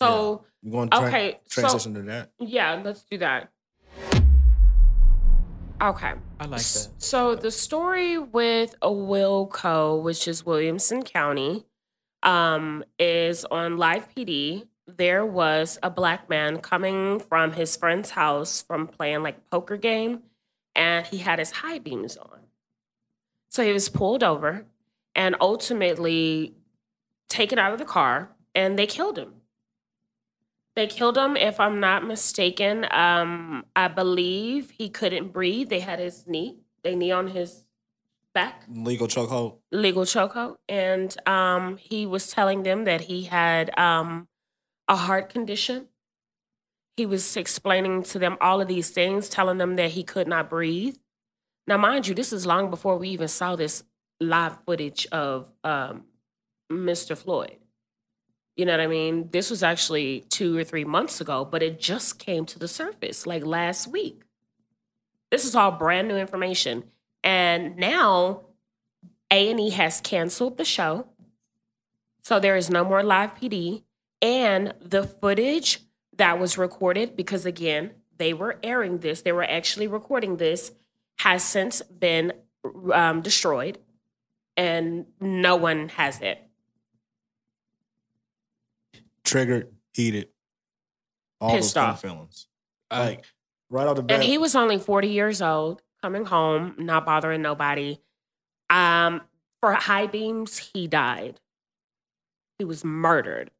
So I'm going to tra- Okay, so- transition to that. yeah, let's do that. Okay. I like that. So the story with a Wilco, which is Williamson County, um, is on live PD. There was a black man coming from his friend's house from playing like poker game, and he had his high beams on. So he was pulled over and ultimately taken out of the car, and they killed him. They killed him, if I'm not mistaken. Um, I believe he couldn't breathe. They had his knee, they knee on his back, Legal chokehold. legal chokehold, and um, he was telling them that he had um, a heart condition. He was explaining to them all of these things, telling them that he could not breathe. Now, mind you, this is long before we even saw this live footage of um, Mr. Floyd. You know what I mean? This was actually two or three months ago, but it just came to the surface like last week. This is all brand new information. And now A&E has canceled the show. So there is no more live PD. And the footage that was recorded, because again, they were airing this, they were actually recording this, has since been um, destroyed. And no one has it. Triggered, heated, all Pissed those kind off. of feelings. Like right off the bat. And he was only 40 years old, coming home, not bothering nobody. Um, for high beams, he died. He was murdered.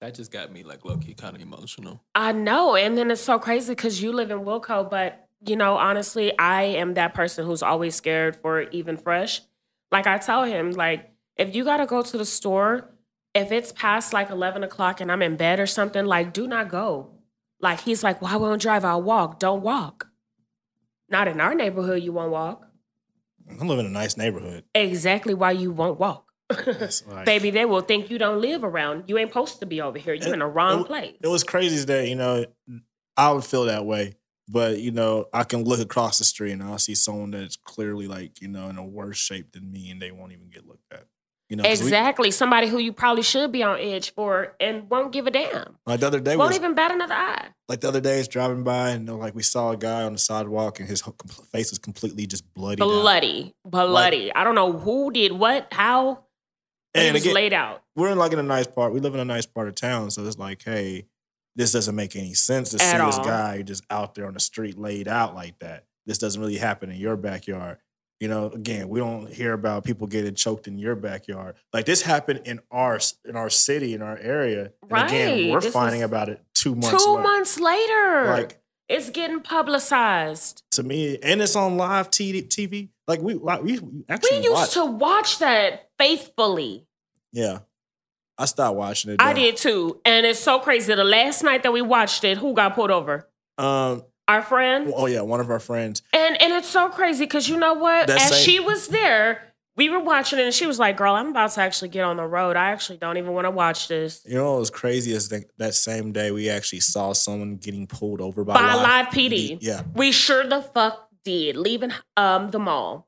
That just got me like low key kind of emotional. I know. And then it's so crazy because you live in Wilco, but you know, honestly, I am that person who's always scared for even fresh. Like I tell him, like, if you gotta go to the store, if it's past like 11 o'clock and I'm in bed or something, like, do not go. Like, he's like, well, I won't drive, I'll walk. Don't walk. Not in our neighborhood, you won't walk. I live in a nice neighborhood. Exactly why you won't walk. It's like- Baby, they will think you don't live around. You ain't supposed to be over here. You're in the wrong it, place. It was crazy that, you know, I would feel that way. But, you know, I can look across the street and I'll see someone that's clearly like, you know, in a worse shape than me and they won't even get looked at. You know, 'cause we- Exactly. Somebody who you probably should be on edge for and won't give a damn. like the other day Won't was even bat another eye. like the other day is driving by and like we saw a guy on the sidewalk and his whole face was completely just bloody. Bloody. Bloody. I don't know who did what, how. And was again- laid out. We're in like in a nice part. We live in a nice part of town, so it's like, hey, this doesn't make any sense to At see this guy just out there on the street laid out like that. This doesn't really happen in your backyard. You know, again, we don't hear about people getting choked in your backyard. Like this happened in our in our city, in our area. And again, we're This finding about it two months. Two later. months later. Like it's getting publicized. to me, and it's on live TV. TV. Like we, like, we we actually We used to watch that faithfully. Yeah, I stopped watching it. I did too. And it's so crazy. The last night that we watched it, who got pulled over? Um. Our friend. Oh yeah, one of our friends. And and it's so crazy because you know what? That As same- she was there, we were watching it, and she was like, "Girl, I'm about to actually get on the road. I actually don't even want to watch this." You know what was crazy is that that same day we actually saw someone getting pulled over by, By live PD. Yeah, We sure the fuck did. Leaving um the mall.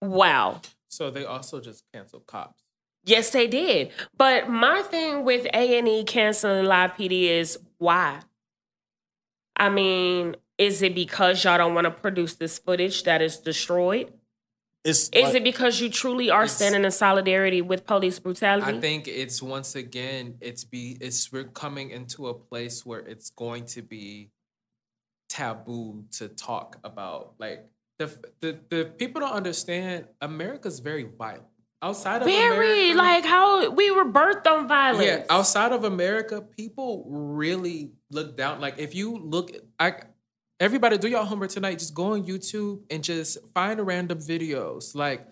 Wow. So they also just canceled cops. Yes, they did. But my thing with A and E canceling live PD is why. I mean, is it because y'all don't want to produce this footage that is destroyed? it's Is like- it because you truly are standing in solidarity with police brutality? I think it's once again, it's be it's we're coming into a place where it's going to be taboo to talk about. Like the the the people don't understand. America's very violent. outside of Very America, like how we were birthed on violence. Yeah, outside of America, people really look down. Like if you look, I everybody do y'all homework tonight. Just go on YouTube and just find random videos. Like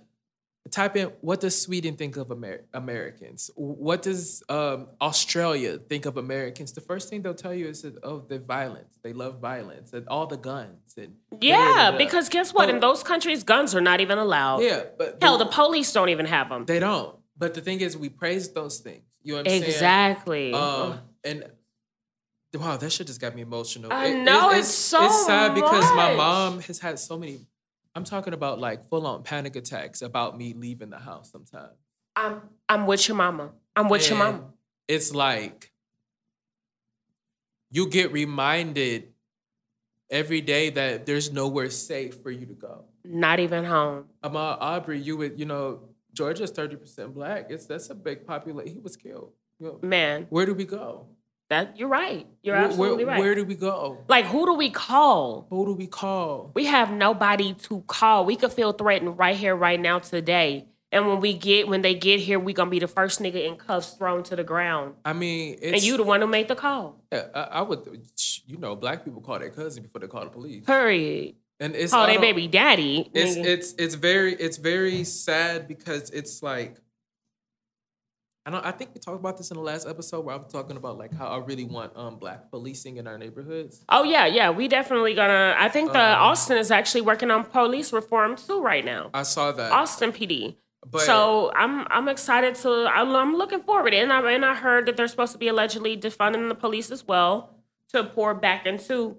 type in what does Sweden think of Amer- Americans? What does um, Australia think of Americans? The first thing they'll tell you is that oh, the violence. They love violence and all the guns and yeah, because guess what? But- In those countries, guns are not even allowed. yeah, but Hell, the police don't even have them. they don't. But the thing is, we praise those things. You know what I'm saying? Exactly. Um, and wow, that shit just got me emotional. I know, it's so it's sad because my mom has had so many. I'm talking about like full on panic attacks about me leaving the house sometimes. I'm I'm with your mama. I'm with your mama. It's like you get reminded every day that there's nowhere safe for you to go. Not even home. Ahmaud Arbery, you would, you know, Georgia's 30% black. It's that's a big population. He was killed. You know, Man, where do we go? That you're right. You're Where- absolutely where, right. Where do we go? like who do we call? Who do we call? We have nobody to call. We could feel threatened right here, right now, today. And when we get when they get here, we gonna be the first nigga in cuffs thrown to the ground. I mean, it's, and you the one who made the call. Yeah, I, I would, you know, black people call their cousin before they call the police, Period. and it's Call their baby daddy. It's it's it's very it's very sad because it's like. I. I think we talked about this in the last episode where I was talking about like how I really want um black policing in our neighborhoods. Oh yeah, yeah. We definitely gonna. I think the Um, Austin is actually working on police reform too right now. I saw that. Austin PD. But- so I'm I'm excited to. I'm, I'm looking forward. And I and I heard that they're supposed to be allegedly defunding the police as well to pour back into,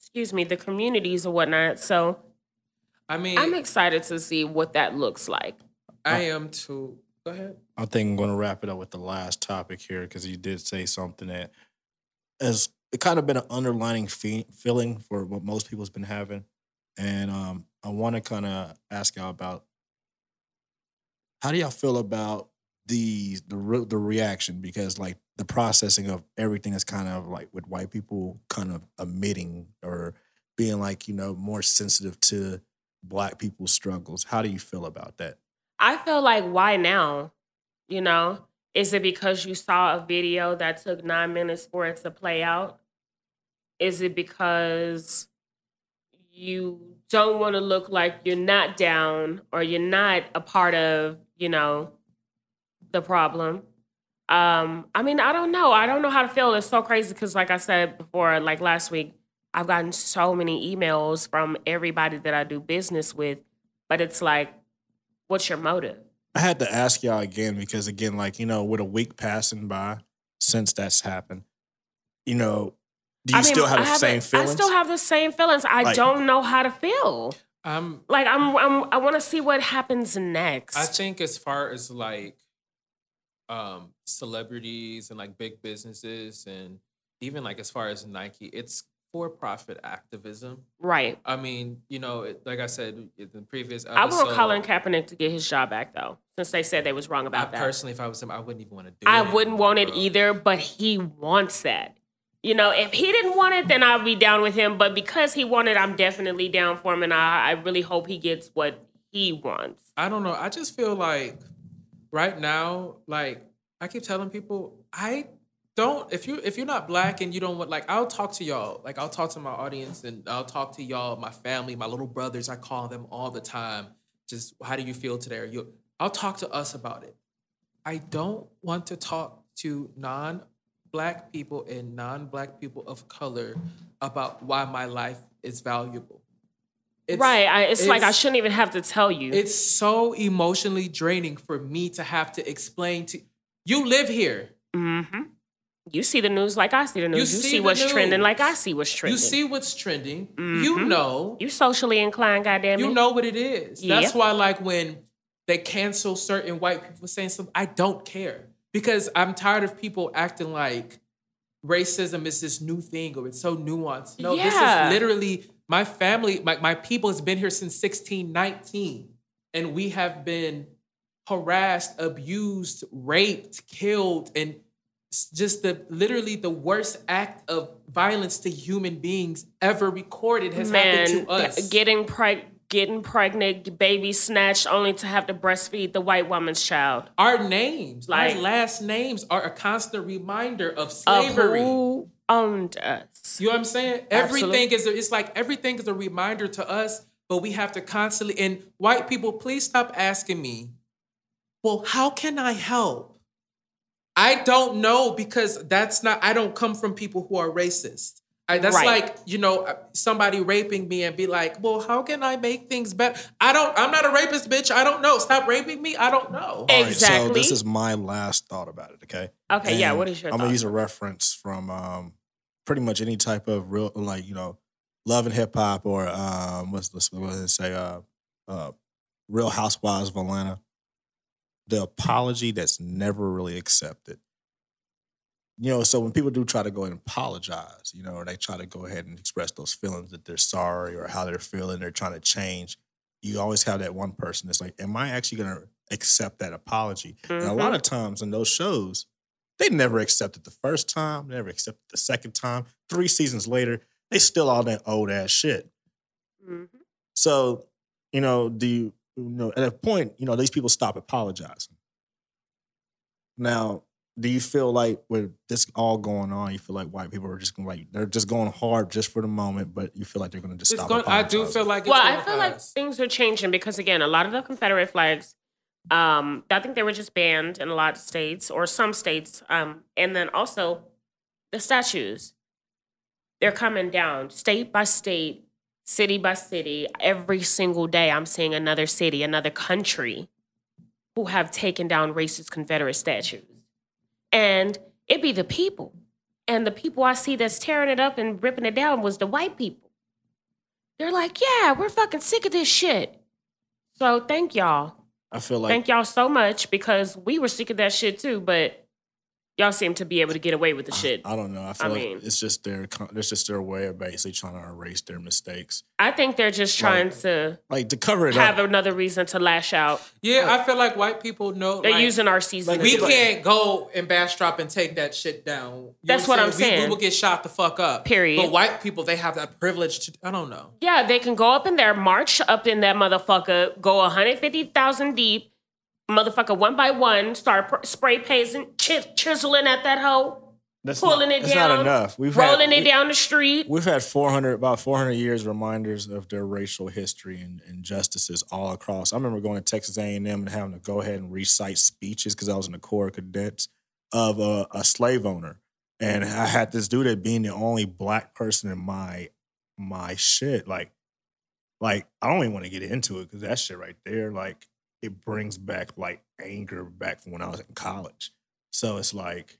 excuse me, the communities or whatnot. So I mean, I'm excited to see what that looks like. I am too. Ahead. I think I'm going to wrap it up with the last topic here because you did say something that has kind of been an underlining fe- feeling for what most people's been having, and um, I want to kind of ask y'all about how do y'all feel about the the re- the reaction because like the processing of everything is kind of like with white people kind of admitting or being like you know more sensitive to black people's struggles. How do you feel about that? I feel like why now? You know, is it because you saw a video that took nine minutes for it to play out? Is it because you don't want to look like you're not down or you're not a part of, you know, the problem? Um, I mean, I don't know. I don't know how to feel. It's so crazy because, like I said before, like last week, I've gotten so many emails from everybody that I do business with, but it's like, what's your motive? I had to ask y'all again because again, like you know, with a week passing by since that's happened, you know, do you I mean, still have I the same haven't- feelings? I still have the same feelings. I Like- don't know how to feel. Um, Like I'm, I'm I want to see what happens next. I think as far as like um celebrities and like big businesses and even like as far as Nike, it's for profit activism. right. I mean, you know, it, like I said in the previous I episode, want Colin Kaepernick to get his job back though, since they said they was wrong I about that. personally, if I was him, I wouldn't even want to do I it. wouldn't want it either, but he wants that. You know, if he didn't want it, then I'd be down with him. But because he wanted, I'm definitely down for him, and I, I really hope he gets what he wants. I don't know. I just feel like right now, like I keep telling people, I don't. If you if you're not black and you don't want, like, I'll talk to y'all. Like, I'll talk to my audience and I'll talk to y'all, my family, my little brothers. I call them all the time. Just how do you feel today? Or you, I'll talk to us about it. I don't want to talk to non-black people and non-black people of color about why my life is valuable. It's- right. I, it's, like I shouldn't even have to tell you. it's so emotionally draining for me to have to explain to you live here. hmm You see the news like I see the news. You, see see, what's trending like I see what's trending. You see what's trending. You Mhm. know. You socially inclined, goddamn it. You know what it is. Yeah. That's why, like, when they cancel certain white people saying something, I don't care because I'm tired of people acting like racism is this new thing or it's so nuanced. No, this is literally my family, my, my people has been here since 1619, and we have been harassed, abused, raped, killed, and just the literally the worst act of violence to human beings ever recorded has happened to us. getting preg- getting pregnant, baby snatched, only to have to breastfeed the white woman's child. Our names, Like- our last names, are a constant reminder of Of slavery. who owned us. You know what I'm saying? Absolutely. Everything is a, it's like everything is a reminder to us, but we have to constantly and white people, please stop asking me, well, how can I help? I don't know because that's not I don't come from people who are racist. I, that's Right. like, you know, uh, somebody raping me and be like, well, how can I make things better? I don't, I'm not a rapist, bitch. I don't know. Stop raping me. I don't know. All right, so this is my last thought about it. Okay. Okay, yeah, what is your I'm gonna use a reference from um, pretty much any type of real, like you know, love and hip hop or um, what's this? What did it say? Uh, uh, Real Housewives of Atlanta. The apology that's never really accepted. You know, so when people do try to go and apologize, you know, or they try to go ahead and express those feelings that they're sorry or how they're feeling, they're trying to change. You always have that one person that's like, "Am I actually going to accept that apology?" And a lot of times in those shows, they never accepted the first time, never accepted the second time. Three seasons later, they still all that old ass shit. Mhm. So, you know, do you, you know, at a point, you know, these people stop apologizing. Now, do you feel like with this all going on, you feel like white people are just going like they're just going hard just for the moment, but you feel like they're going to just It's stop. going, I do feel like it's Well, I gonna feel like things are changing because again, a lot of the Confederate flags, um, I think they were just banned in a lot of states or some states, um, and then also the statues. They're coming down state by state, city by city. Every single day, I'm seeing another city, another country, who have taken down racist Confederate statues, and it be the people, and the people I see that's tearing it up and ripping it down was the white people. They're like, yeah, we're fucking sick of this shit. So thank y'all. I feel like thank y'all so much because we were sick of that shit too, but y'all seem to be able to get away with the shit. I don't know. I feel I like mean- it's just their con- it's just their way of basically trying to erase their mistakes, I think they're just trying to like to cover it up. have up. another reason to lash out. Yeah, I feel like white people know. They're like, using our season. Like we do can't go and bastrop and take that shit down. You know That's what I'm We- We, saying. will get shot the fuck up. Period. But white people, they have that privilege to. I don't know. Yeah, they can go up in there, march up in that motherfucker, go 150,000 deep, motherfucker one by one, start pr- spray painting, chis- chiseling at that hoe, That's pulling not, it that's down, not enough. We've had- rolling it we- down the street. We've had 400, about 400 years reminders of their racial history and injustices all across. I remember going to Texas A&M and having to go ahead and recite speeches because I was in the Corps of Cadets of a, a slave owner. And I had this dude that being the only black person in my my shit. Like, like I don't even want to get into it because that shit right there, like, it brings back like anger back from when I was in college. So it's like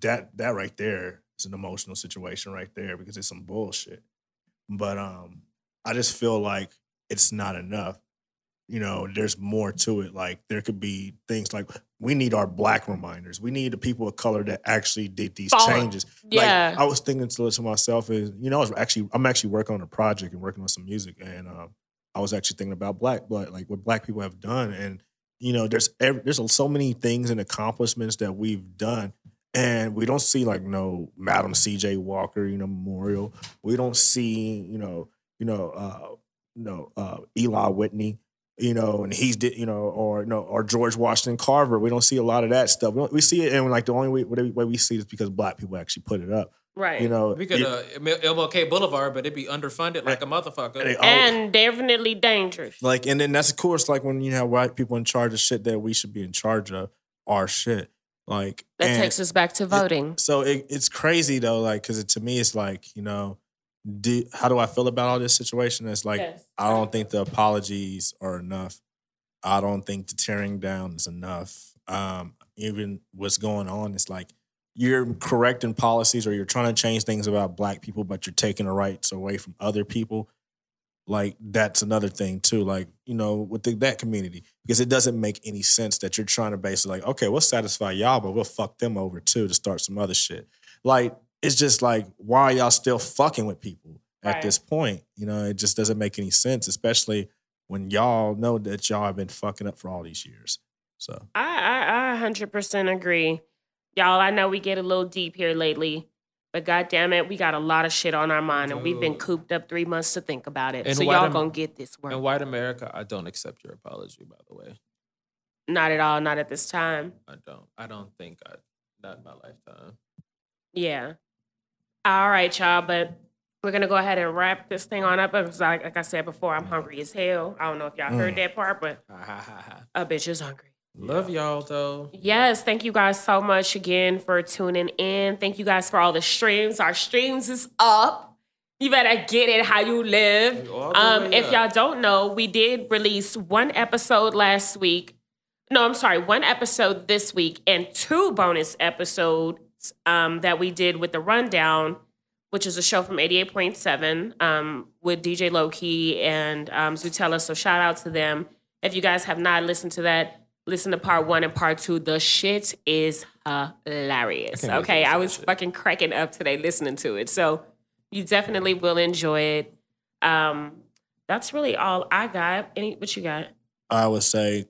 that that right there is an emotional situation right there because it's some bullshit. But um I just feel like it's not enough. You know, there's more to it. Like there could be things like we need our black reminders. We need the people of color that actually did these changes. Yeah. Like I was thinking to, to myself is, you know, I was actually I'm actually working on a project and working on some music and um I was actually thinking about black blood, like what black people have done. And, you know, there's every, there's so many things and accomplishments that we've done. And we don't see like no Madam C.J. Walker, you know, memorial. We don't see, you know, you know, uh, you know, uh, Eli Whitney, you know, and he's did, you know, or you know, or George Washington Carver. We don't see a lot of that stuff. We, we see it, and like the only way, way we see it is because black people actually put it up. Right. You know, We could it- uh, MLK Boulevard, but it'd be underfunded like a motherfucker. they and definitely dangerous. Like, and then that's of course like when you have white people in charge of shit that we should be in charge of, our shit. Like That takes us back to voting. So it, it's crazy though, like because to me it's like you know, do, how do I feel about all this situation? It's like Yes. I don't think the apologies are enough. I don't think the tearing down is enough. Um, even what's going on it's like you're correcting policies or you're trying to change things about black people, but you're taking the rights away from other people. Like that's another thing too. Like you know, with the, that community, because it doesn't make any sense that you're trying to basically like, okay, we'll satisfy y'all, but we'll fuck them over too to start some other shit. Like it's just like, why are y'all still fucking with people at Right. this point? You know, it just doesn't make any sense, especially when y'all know that y'all have been fucking up for all these years. So I, I, I 100% agree. Y'all, I know we get a little deep here lately, But god damn it, we got a lot of shit on our mind and we've been cooped up three months to think about it. And so y'all Am- gonna get this work. In white America, I don't accept your apology. By the way, Not at all, not at this time. I don't. I don't think I. Not in my lifetime. Yeah. All right, y'all, but we're gonna go ahead and wrap this thing on up because like, like I said before, I'm mm. hungry as hell. I don't know if y'all heard mm. that part, but a bitch is hungry. Love y'all though. Yes, thank you guys so much again for tuning in. Thank you guys for all the streams. Our streams is up. You better get it how you live. Um, if up. y'all don't know, we did release one episode last week. No, I'm sorry, one episode this week and two bonus episodes um, that we did with the rundown, which is a show from 88.7 um, with DJ Lowkey and um, Zutella. So shout out to them. If you guys have not listened to that, listen to part one and part two. The shit is hilarious. I can't wait to Okay, I was fucking cracking up today listening to it. So you definitely will enjoy it. Um, that's really all I got. Any what you got? I would say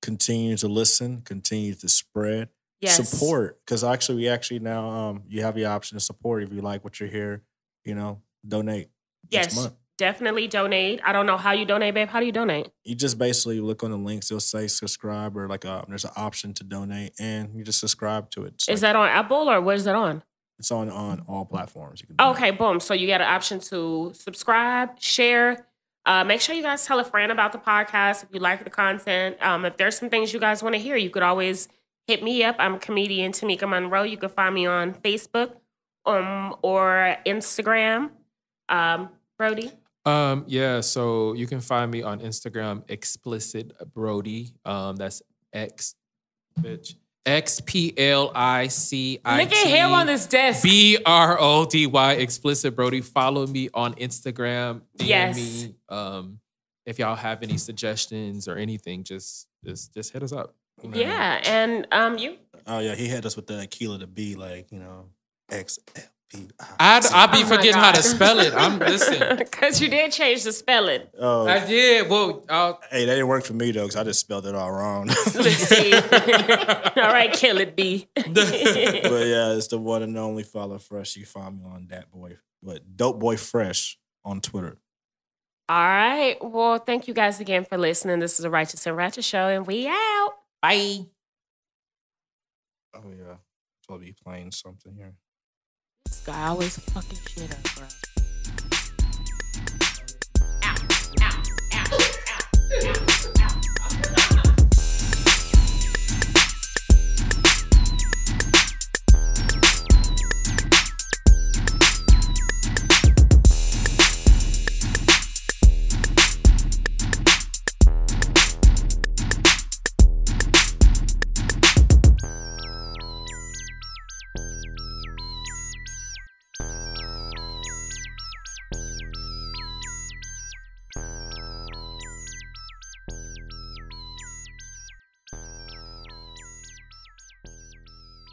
continue to listen, continue to spread, Yes. support. Because actually, we actually now um you have the option to support if you like what you hear. You know, donate. Yes. Definitely donate. I don't know how you donate, babe. How do you donate? You just basically look on the links. It'll say subscribe or like uh there's an option to donate, and you just subscribe to it. It's Is like- that on Apple or what is that on? It's on on all platforms. You can Okay, boom. So you get an option to subscribe, share. Uh, make sure you guys tell a friend about the podcast if you like the content. Um, if there's some things you guys want to hear, you could always hit me up. I'm comedian Tamika Monroe. You can find me on Facebook um, or Instagram. Um, Brody. Um, yeah, so you can find me on Instagram, explicit Brody. Um, that's X bitch. X P L I C I Look at him on this desk. B R O D Y explicit Brody. Follow me on Instagram. DM Yes. me. Um, if y'all have any suggestions or anything, just just just hit us up. you know? Yeah, and um, you. Oh yeah, he had us with the Aquila to be like you know X L P I. I'd, oh I'd be Oh my forgetting how to spell it. I'm listen. Because you did change the spelling. Oh, I did. Well, I'll, hey, that didn't work for me though, because I just spelled it all wrong. Let's see. All right, kill it, B. but yeah, it's the one and only follow fresh. You find me on that boy, but dope boy fresh on Twitter. All right. Well, thank you guys again for listening. This is a Righteous and Ratchet show, and we out. Bye. Oh yeah, so I'll be playing something here. Guy always fucking shit up, bro.